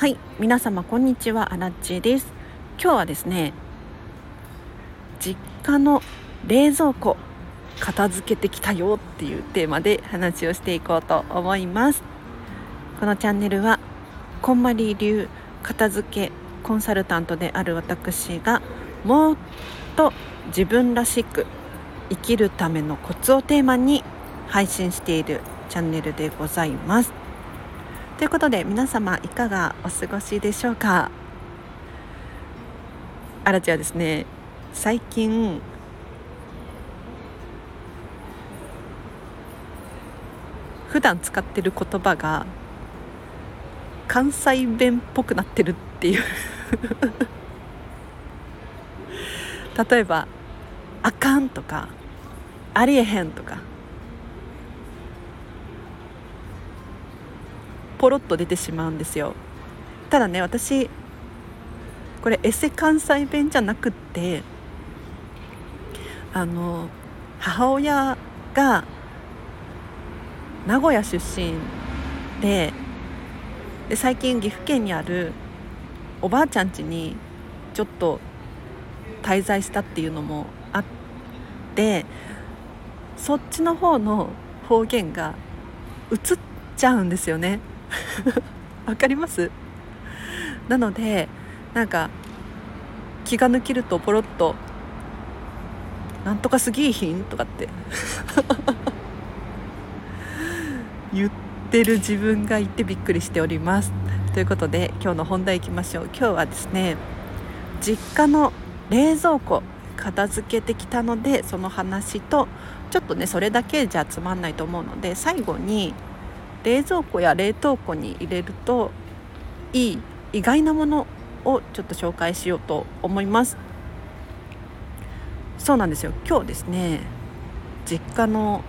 はい皆様こんにちは。アラッチです。今日はですね実家の冷蔵庫片付けてきたよっていうテーマで話をしていこうと思います。このチャンネルはこんまり流片付けコンサルタントである私がもっと自分らしく生きるためのコツをテーマに配信しているチャンネルでございます。ということで皆様いかがお過ごしでしょうか？あらちはですね。最近普段使ってる言葉が関西弁っぽくなってるっていう。例えば「あかん」とか「ありえへん」とか。ポロッと出てしまうんですよ。ただね私これエセ関西弁じゃなくってあの母親が名古屋出身でで最近岐阜県にあるおばあちゃん家にちょっと滞在したっていうのもあってそっちの方の方言が移っちゃうんですよね。わかります？なのでなんか気が抜けるとポロッと「なんとかすぎひん?」とかって 言ってる自分がいてびっくりしておりますということで今日の本題いきましょう今日はですね実家の冷蔵庫片付けてきたのでその話とちょっとねそれだけじゃつまんないと思うので最後に冷蔵庫や冷凍庫に入れるといい意外なものをちょっと紹介しようと思います。そうなんですよ。今日ですね実家の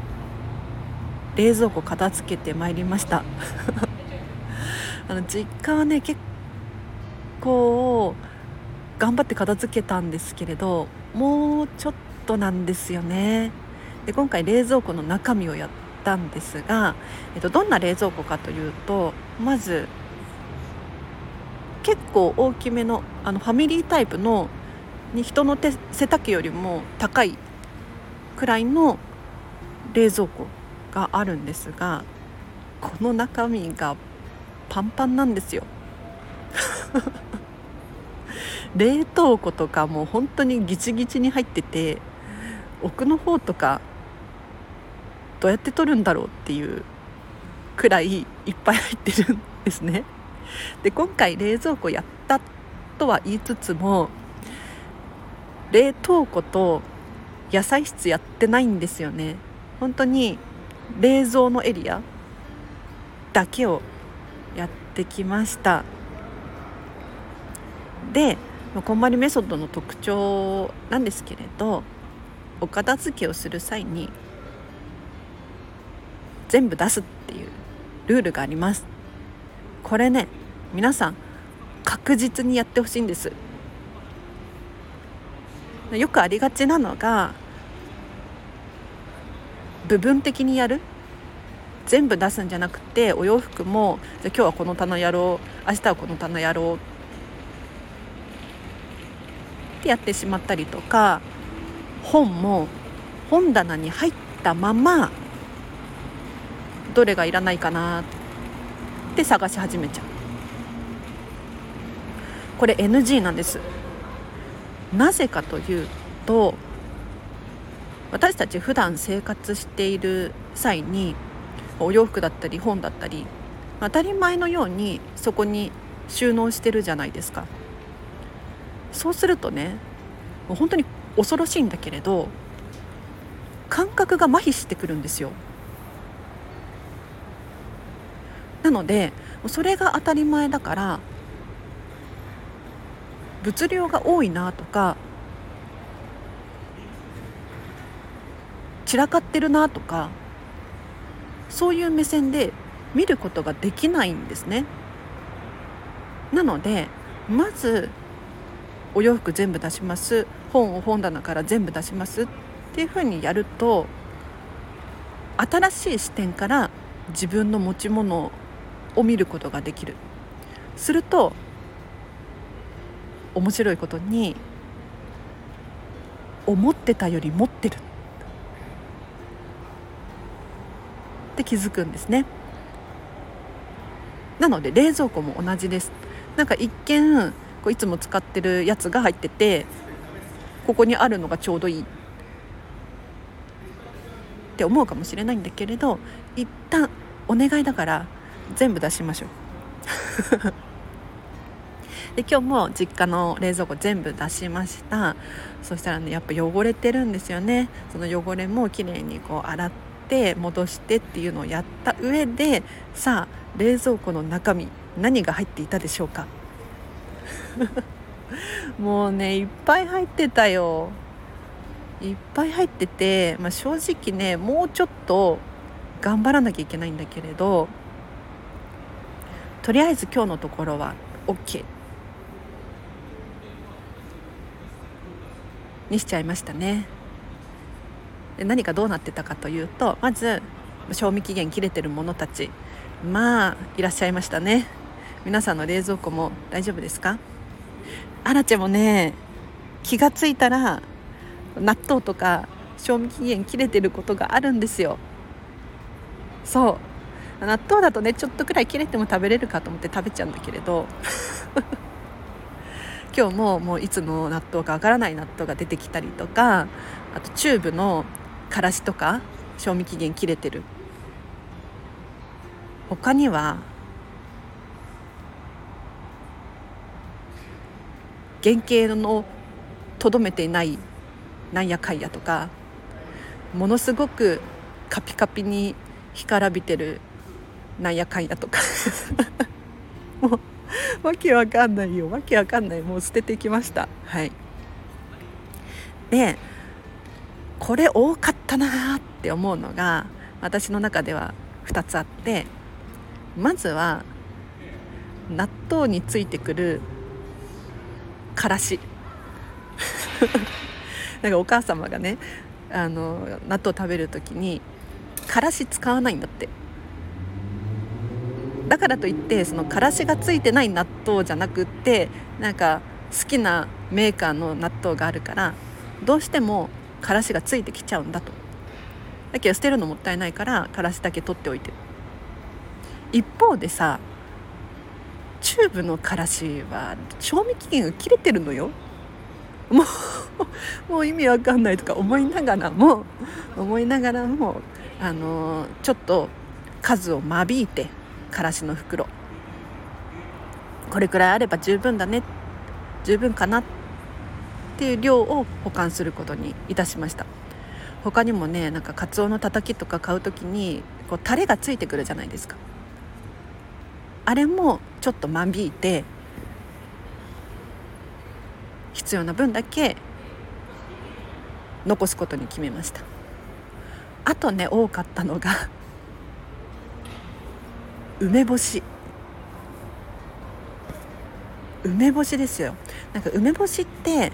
冷蔵庫片付けてまいりました。あの実家はね結構頑張って片付けたんですけれどもうちょっとなんですよね。で今回冷蔵庫の中身をやったんですが、えっと、どんな冷蔵庫かというとまず結構大きめのあのファミリータイプのに人の手背丈よりも高いくらいの冷蔵庫があるんですがこの中身がパンパンなんですよ。冷凍庫とかもう本当にギチギチに入ってて奥の方とかどうやって取るんだろうっていうくらいいっぱい入ってるんですね。で今回冷蔵庫やったとは言いつつも冷凍庫と野菜室やってないんですよね。本当に冷蔵のエリアだけをやってきました。でこんまりメソッドの特徴なんですけれどお片付けをする際に全部出すっていうルールがあります。これね皆さん確実にやってほしいんです。よくありがちなのが部分的にやる？全部出すんじゃなくてお洋服もじゃ今日はこの棚やろう明日はこの棚やろうってやってしまったりとか本も本棚に入ったままどれがいらないかなって探し始めちゃう。これ NG なんです。なぜかというと私たち普段生活している際にお洋服だったり本だったり当たり前のようにそこに収納してるじゃないですか。そうするとねもう本当に恐ろしいんだけれど感覚が麻痺してくるんですよ。なのでそれが当たり前だから物量が多いなとか散らかってるなとかそういう目線で見ることができないんですね。なのでまずお洋服全部出します。本を本棚から全部出します。っていうふうにやると新しい視点から自分の持ち物を見ることができる。すると面白いことに思ってたより持ってる。って気づくんですね。なので冷蔵庫も同じです。なんか一見こういつも使ってるやつが入っててここにあるのがちょうどいい。って思うかもしれないんだけれど一旦お願いだから全部出しましょう。で今日も実家の冷蔵庫全部出しました。そしたらねやっぱ汚れてるんですよね。その汚れもきれいにこう洗って戻してっていうのをやった上でさあ冷蔵庫の中身何が入っていたでしょうか？もうねいっぱい入ってたよ。いっぱい入ってて、まあ、正直ねもうちょっと頑張らなきゃいけないんだけれどとりあえず今日のところは OK にしちゃいましたね。で何かどうなってたかというとまず賞味期限切れてるものたちまあいらっしゃいましたね。皆さんの冷蔵庫も大丈夫ですか？アラチェもね気がついたら納豆とか賞味期限切れてることがあるんですよ。そう。納豆だとねちょっとくらい切れても食べれるかと思って食べちゃうんだけれど。今日ももういつの納豆かわからない納豆が出てきたりとかあとチューブのからしとか賞味期限切れてる。他には原型のとどめていないなんやかんやとかものすごくカピカピに干からびてるなんやかんやとか。もうわけわかんないよ。わけわかんない。もう捨ててきました。はい。でこれ多かったなって思うのが私の中では2つあってまずは納豆についてくるからし。なんかお母様がねあの納豆食べる時にからし使わないんだって。だからといってそのからしがついてない納豆じゃなくってなんか好きなメーカーの納豆があるからどうしてもからしがついてきちゃうんだと。だけど捨てるのもったいないからからしだけ取っておいて一方でさチューブのからしは賞味期限が切れてるのよ。もうもう意味わかんないとか思いながらも思いながらもあのちょっと数を間引いてからしの袋。これくらいあれば十分だね。十分かな。っていう量を保管することにいたしました。他にもねなんかカツオのたたきとか買う時にこうタレがついてくるじゃないですか。あれもちょっと間引いて必要な分だけ残すことに決めました。あとね多かったのが梅干し。梅干しですよ。なんか梅干しって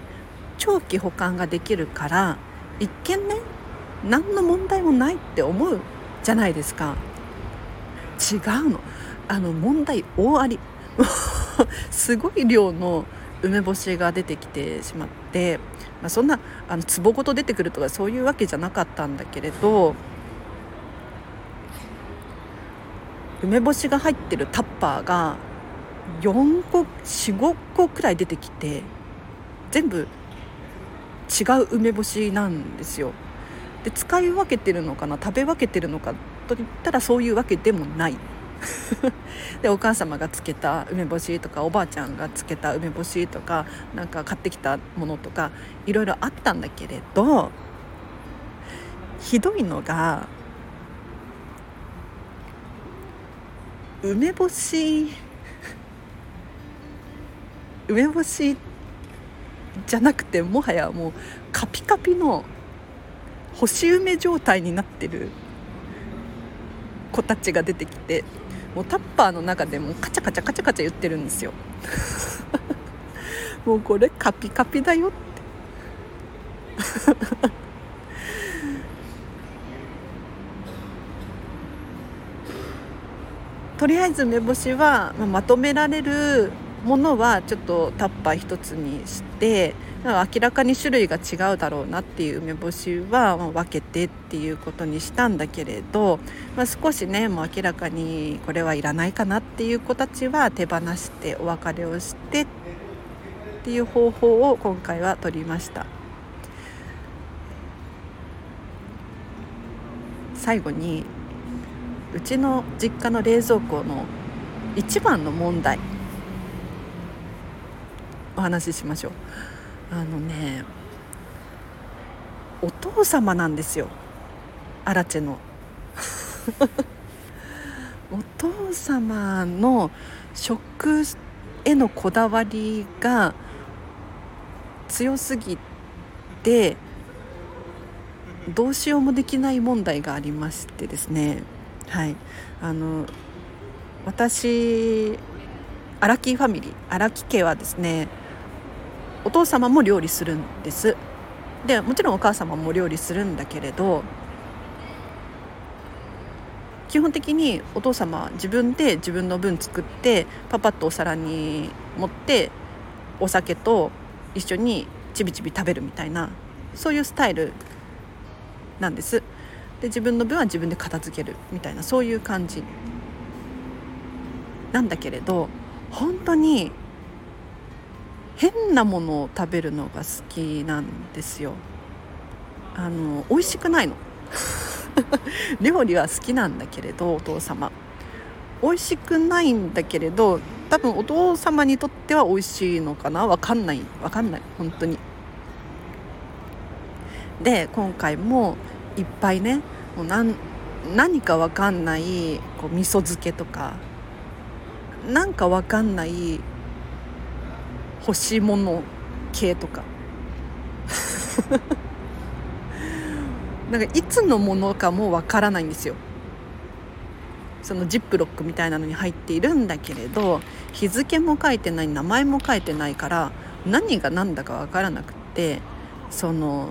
長期保管ができるから一見ね何の問題もないって思うじゃないですか。違うの。あの問題大あり。すごい量の梅干しが出てきてしまって、まあ、そんなあの壺ごと出てくるとかそういうわけじゃなかったんだけれど梅干しが入ってるタッパーが4個45個くらい出てきて全部違う梅干しなんですよ。で使い分けてるのかな？食べ分けてるのかといったらそういうわけでもない。でお母様がつけた梅干しとかおばあちゃんがつけた梅干しとかなんか買ってきたものとかいろいろあったんだけれどひどいのが梅干し。梅干し。じゃなくてもはやもうカピカピの干し梅状態になってる。子たちが出てきて。もうタッパーの中でもカチャカチャカチャカチャ言ってるんですよ。もうこれカピカピだよって。とりあえず梅干しは、まあ、まとめられるものはちょっとタッパー一つにして明らかに種類が違うだろうなっていう梅干しは分けてっていうことにしたんだけれど、まあ、少しねもう明らかにこれはいらないかなっていう子たちは手放してお別れをしてっていう方法を今回は取りました。最後にうちの実家の冷蔵庫の一番の問題。お話ししましょう。あのねお父様なんですよ。アラチェの。お父様の食へのこだわりが強すぎてどうしようもできない問題がありましてですね。はい。あの私荒木ファミリー荒木家はですねお父様も料理するんです。でもちろんお母様も料理するんだけれど基本的にお父様は自分で自分の分作ってパパッとお皿に持ってお酒と一緒にちびちび食べるみたいなそういうスタイルなんです。で自分の分は自分で片付けるみたいなそういう感じなんだけれど本当に変なものを食べるのが好きなんですよ。あの美味しくないの。料理は好きなんだけれどお父様。美味しくないんだけれど多分お父様にとっては美味しいのかな。分かんない。分かんない。本当に。で今回もいっぱいねもう何何か分かんないこう味噌漬けとかなんか分かんない干し物系とか。なんかいつのものかもわからないんですよ。そのジップロックみたいなのに入っているんだけれど日付も書いてない名前も書いてないから何が何だかわからなくってその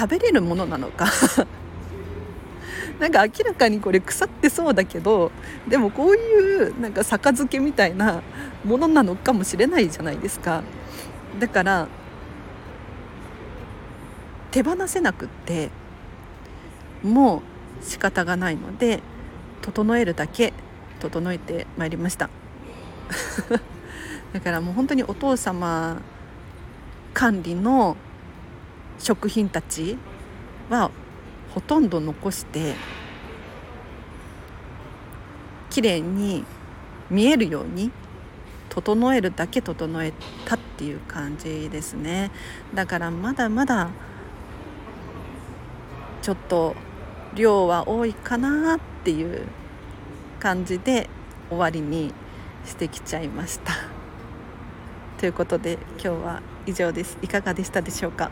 食べれるものなのか。なんか明らかにこれ腐ってそうだけどでもこういうなんか杯みたいなものなのかもしれないじゃないですか。だから手放せなくってもう仕方がないので整えるだけ整えてまいりました。だからもう本当にお父様管理の食品たちはほとんど残して綺麗に見えるように整えるだけ整えたっていう感じですね。だからまだまだちょっと量は多いかなっていう感じで終わりにしてきちゃいました。ということで今日は以上です。いかがでしたでしょうか？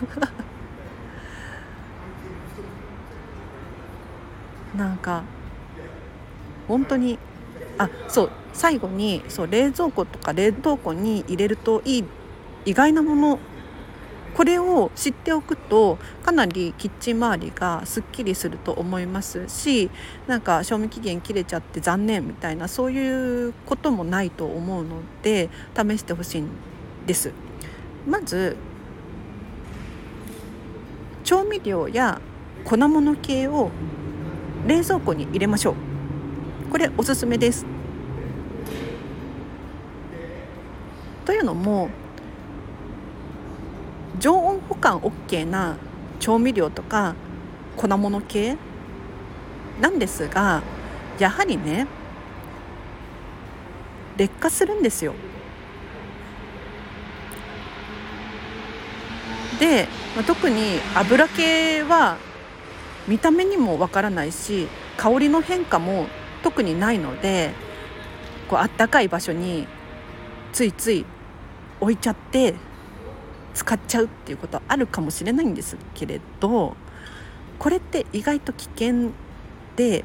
なんか本当にあそう最後にそう冷蔵庫とか冷凍庫に入れるといい意外なものこれを知っておくとかなりキッチン周りがすっきりすると思いますしなんか賞味期限切れちゃって残念みたいなそういうこともないと思うので試してほしいんです。まず調味料や粉物系を冷蔵庫に入れましょうこれおすすめですというのも常温保管 OK な調味料とか粉物系なんですがやはりね劣化するんですよ。で、まあ、特に油系は見た目にもわからないし香りの変化も特にないのでこうあったかい場所についつい置いちゃって使っちゃうっていうことはあるかもしれないんですけれどこれって意外と危険で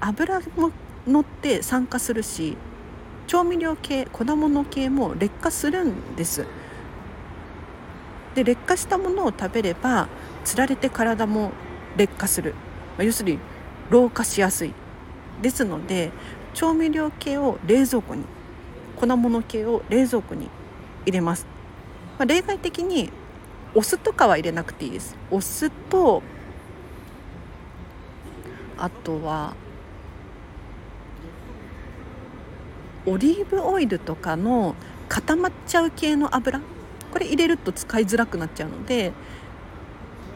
油も乗って酸化するし調味料系粉物系も劣化するんです。で劣化したものを食べればつられて体も劣化する、まあ、要するに老化しやすい。ですので調味料系を冷蔵庫に粉物系を冷蔵庫に入れます、まあ、例外的にお酢とかは入れなくていいです。お酢とあとはオリーブオイルとかの固まっちゃう系の油これ入れると使いづらくなっちゃうので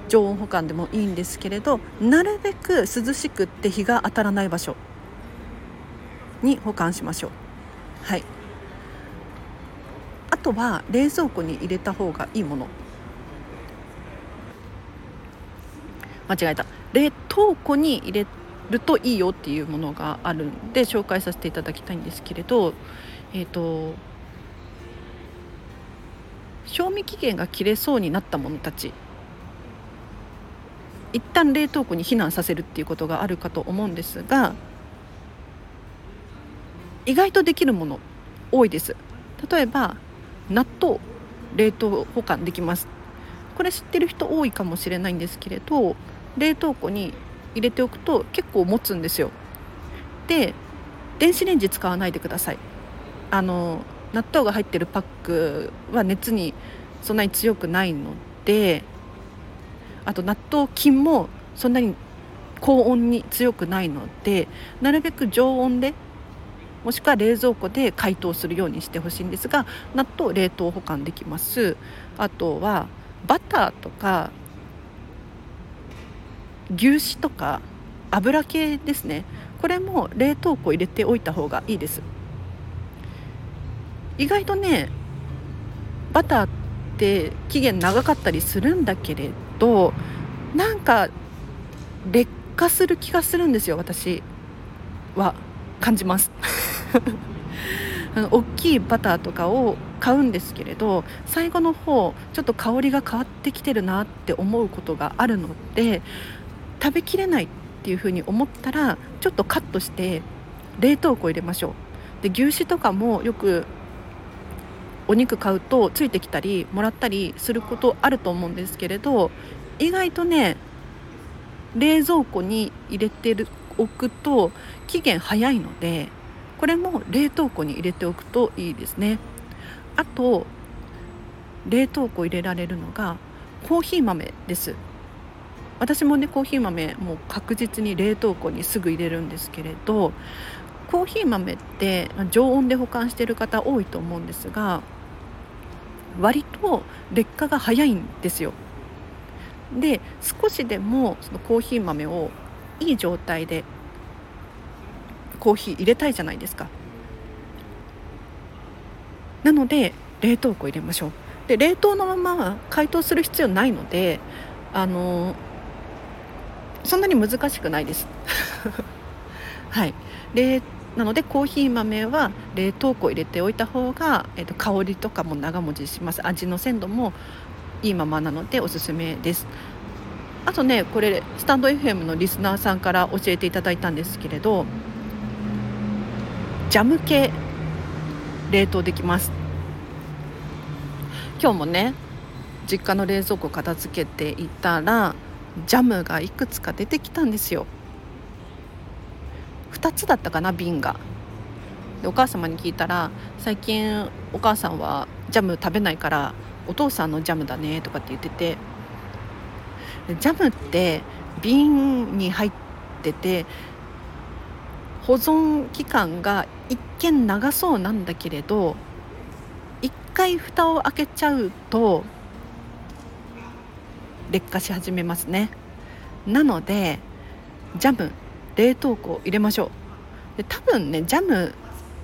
常温保管でもいいんですけれどなるべく涼しくって日が当たらない場所に保管しましょう。はい。あとは冷蔵庫に入れた方がいいもの。間違えた。冷凍庫に入れるといいよっていうものがあるんで紹介させていただきたいんですけれどえっ、ー、と賞味期限が切れそうになったものたち。一旦冷凍庫に避難させるっていうことがあるかと思うんですが意外とできるもの多いです。例えば納豆冷凍保管できます。これ知ってる人多いかもしれないんですけれど冷凍庫に入れておくと結構持つんですよ。で電子レンジ使わないでください。あの納豆が入ってるパックは熱にそんなに強くないのであと納豆菌もそんなに高温に強くないのでなるべく常温でもしくは冷蔵庫で解凍するようにしてほしいんですが納豆冷凍保管できます。あとはバターとか牛脂とか油系ですね。これも冷凍庫入れておいた方がいいです。意外とねバターって期限長かったりするんだけれどなんか劣化する気がするんですよ私は。感じます。あの大きいバターとかを買うんですけれど最後の方ちょっと香りが変わってきてるなって思うことがあるので食べきれないっていうふうに思ったらちょっとカットして冷凍庫入れましょう。で牛脂とかもよくお肉買うとついてきたりもらったりすることあると思うんですけれど意外とね冷蔵庫に入れてるおくと期限早いのでこれも冷凍庫に入れておくといいですね。あと冷凍庫入れられるのがコーヒー豆です。私もねコーヒー豆もう確実に冷凍庫にすぐ入れるんですけれどコーヒー豆って常温で保管してる方多いと思うんですが割と劣化が早いんですよ。で少しでもそのコーヒー豆をいい状態でコーヒー入れたいじゃないですか。なので冷凍庫入れましょう。で冷凍のまま解凍する必要ないのであのそんなに難しくないです。はい。冷なのでコーヒー豆は冷凍庫入れておいた方が、えーと、香りとかも長持ちします。味の鮮度もいいままなのでおすすめです。あとねこれスタンド FM のリスナーさんから教えていただいたんですけれどジャム系冷凍できます。今日もね実家の冷蔵庫片付けていたらジャムがいくつか出てきたんですよ。2つだったかな瓶が。でお母様に聞いたら最近お母さんはジャム食べないからお父さんのジャムだねとかって言ってて。ジャムって瓶に入ってて保存期間が一見長そうなんだけれど一回蓋を開けちゃうと劣化し始めますね。なのでジャム冷凍庫入れましょう。で多分ねジャム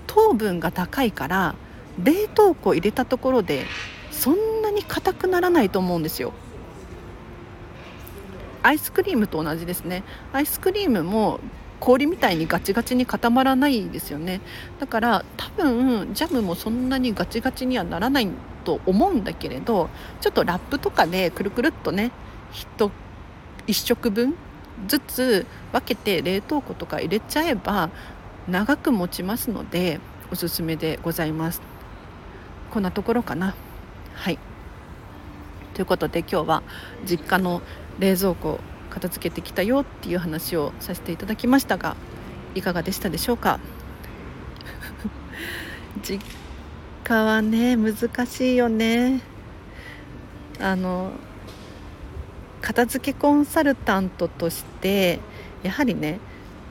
糖分が高いから冷凍庫入れたところでそんなに硬くならないと思うんですよ。アイスクリームと同じですね。アイスクリームも氷みたいにガチガチに固まらないですよね。だから多分ジャムもそんなにガチガチにはならないと思うんだけれどちょっとラップとかでくるくるっとね1食分ずつ分けて冷凍庫とか入れちゃえば長く持ちますのでおすすめでございます。こんなところかな。はい。ということで今日は実家の冷蔵庫片付けてきたよっていう話をさせていただきましたがいかがでしたでしょうか？実家はね難しいよね。あの片付けコンサルタントとしてやはりね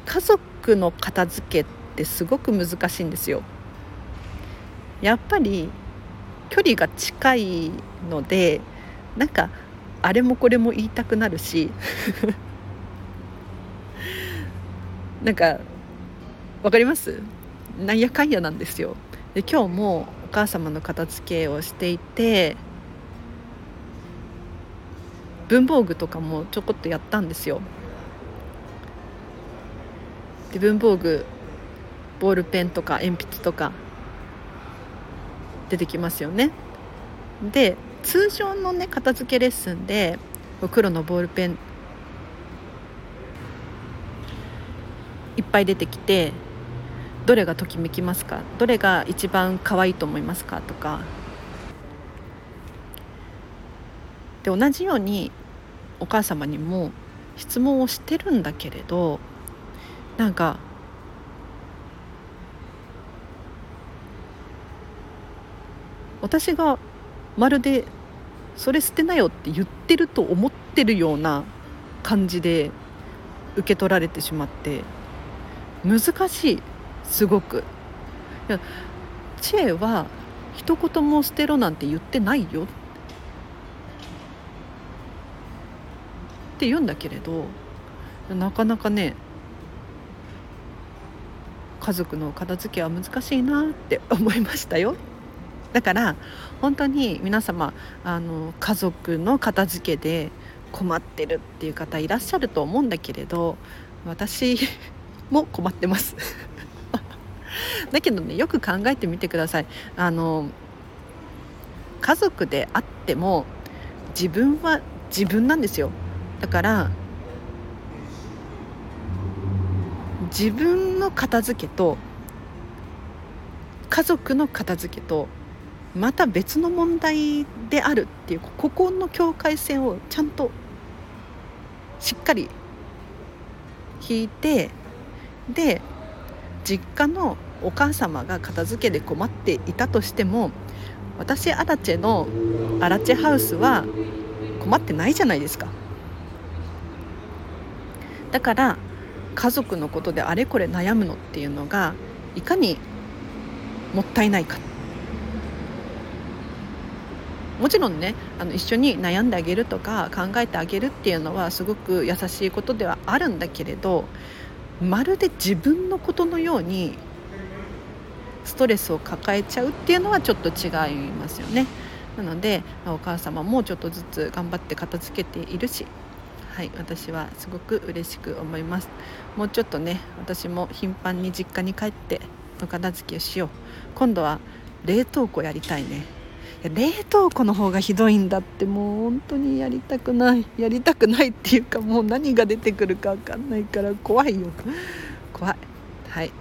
家族の片付けってすごく難しいんですよ。やっぱり距離が近いのでなんかあれもこれも言いたくなるし なんか分かります？なんやかんやなんですよ。で今日もお母様の片付けをしていて文房具とかもちょこっとやったんですよ。で文房具ボールペンとか鉛筆とか出てきますよね。で通常のね片付けレッスンで黒のボールペンいっぱい出てきてどれがときめきますか？どれが一番可愛いと思いますか？とかで同じようにお母様にも質問をしてるんだけれどなんか私がまるでそれ捨てなよって言ってると思ってるような感じで受け取られてしまって難しいすごく。いや知恵は一言も捨てろなんて言ってないよって言うんだけれどなかなかね家族の片付けは難しいなって思いましたよ。だから本当に皆様あの家族の片付けで困ってるっていう方いらっしゃると思うんだけれど私 も困ってます。だけどねよく考えてみてください。あの家族であっても自分は自分なんですよ。だから自分の片付けと家族の片付けとまた別の問題であるっていうここの境界線をちゃんとしっかり引いてで実家のお母様が片付けで困っていたとしても私アラチェのアラチェハウスは困ってないじゃないですか。だから家族のことであれこれ悩むのっていうのがいかにもったいないか。もちろんねあの一緒に悩んであげるとか考えてあげるっていうのはすごく優しいことではあるんだけれどまるで自分のことのようにストレスを抱えちゃうっていうのはちょっと違いますよね。なのでお母様もちょっとずつ頑張って片付けているしはい私はすごく嬉しく思います。もうちょっとね私も頻繁に実家に帰ってお片付けをしよう。今度は冷凍庫やりたいね。冷凍庫の方がひどいんだってもう本当にやりたくない。やりたくないっていうかもう何が出てくるか分かんないから怖いよ。怖い。はい。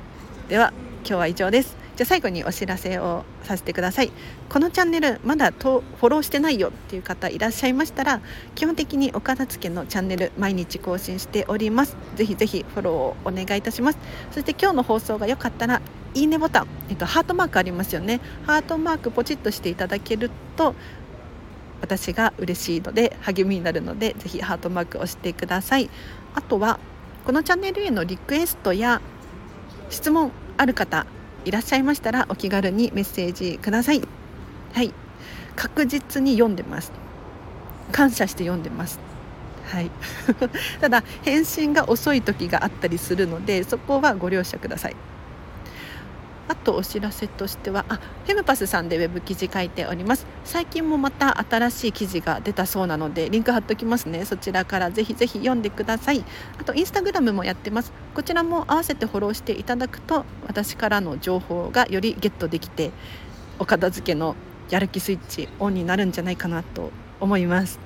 では今日は以上です。じゃあ最後にお知らせをさせてください。このチャンネルまだとフォローしてないよっていう方いらっしゃいましたら基本的にお片付けのチャンネル毎日更新しております。ぜひぜひフォローをお願いいたします。そして今日の放送が良かったらいいねボタン、えっと、ハートマークありますよね。ハートマークポチッとしていただけると私が嬉しいので励みになるのでぜひハートマーク押してください。あとはこのチャンネルへのリクエストや質問ある方いらっしゃいましたらお気軽にメッセージください。はい。確実に読んでます。感謝して読んでます。はい。ただ返信が遅い時があったりするのでそこはご了承ください。あとお知らせとしてはあフェムパスさんでウェブ記事書いております。最近もまた新しい記事が出たそうなのでリンク貼っときますね。そちらからぜひぜひ読んでください。あとインスタグラムもやってます。こちらも合わせてフォローしていただくと私からの情報がよりゲットできてお片付けのやる気スイッチオンになるんじゃないかなと思います。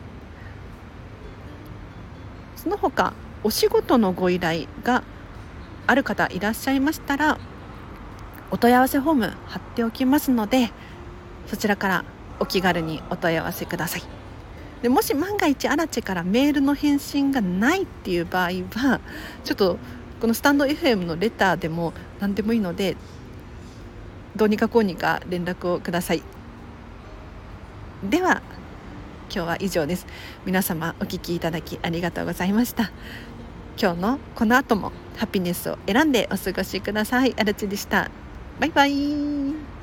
その他お仕事のご依頼がある方いらっしゃいましたらお問い合わせフォーム貼っておきますのでそちらからお気軽にお問い合わせください。でもし万が一アラチェからメールの返信がないっていう場合はちょっとこのスタンド FM のレターでも何でもいいのでどうにかこうにか連絡をください。では今日は以上です。皆様お聞きいただきありがとうございました。今日のこの後もハピネスを選んでお過ごしください。あらちでした。バイバイ。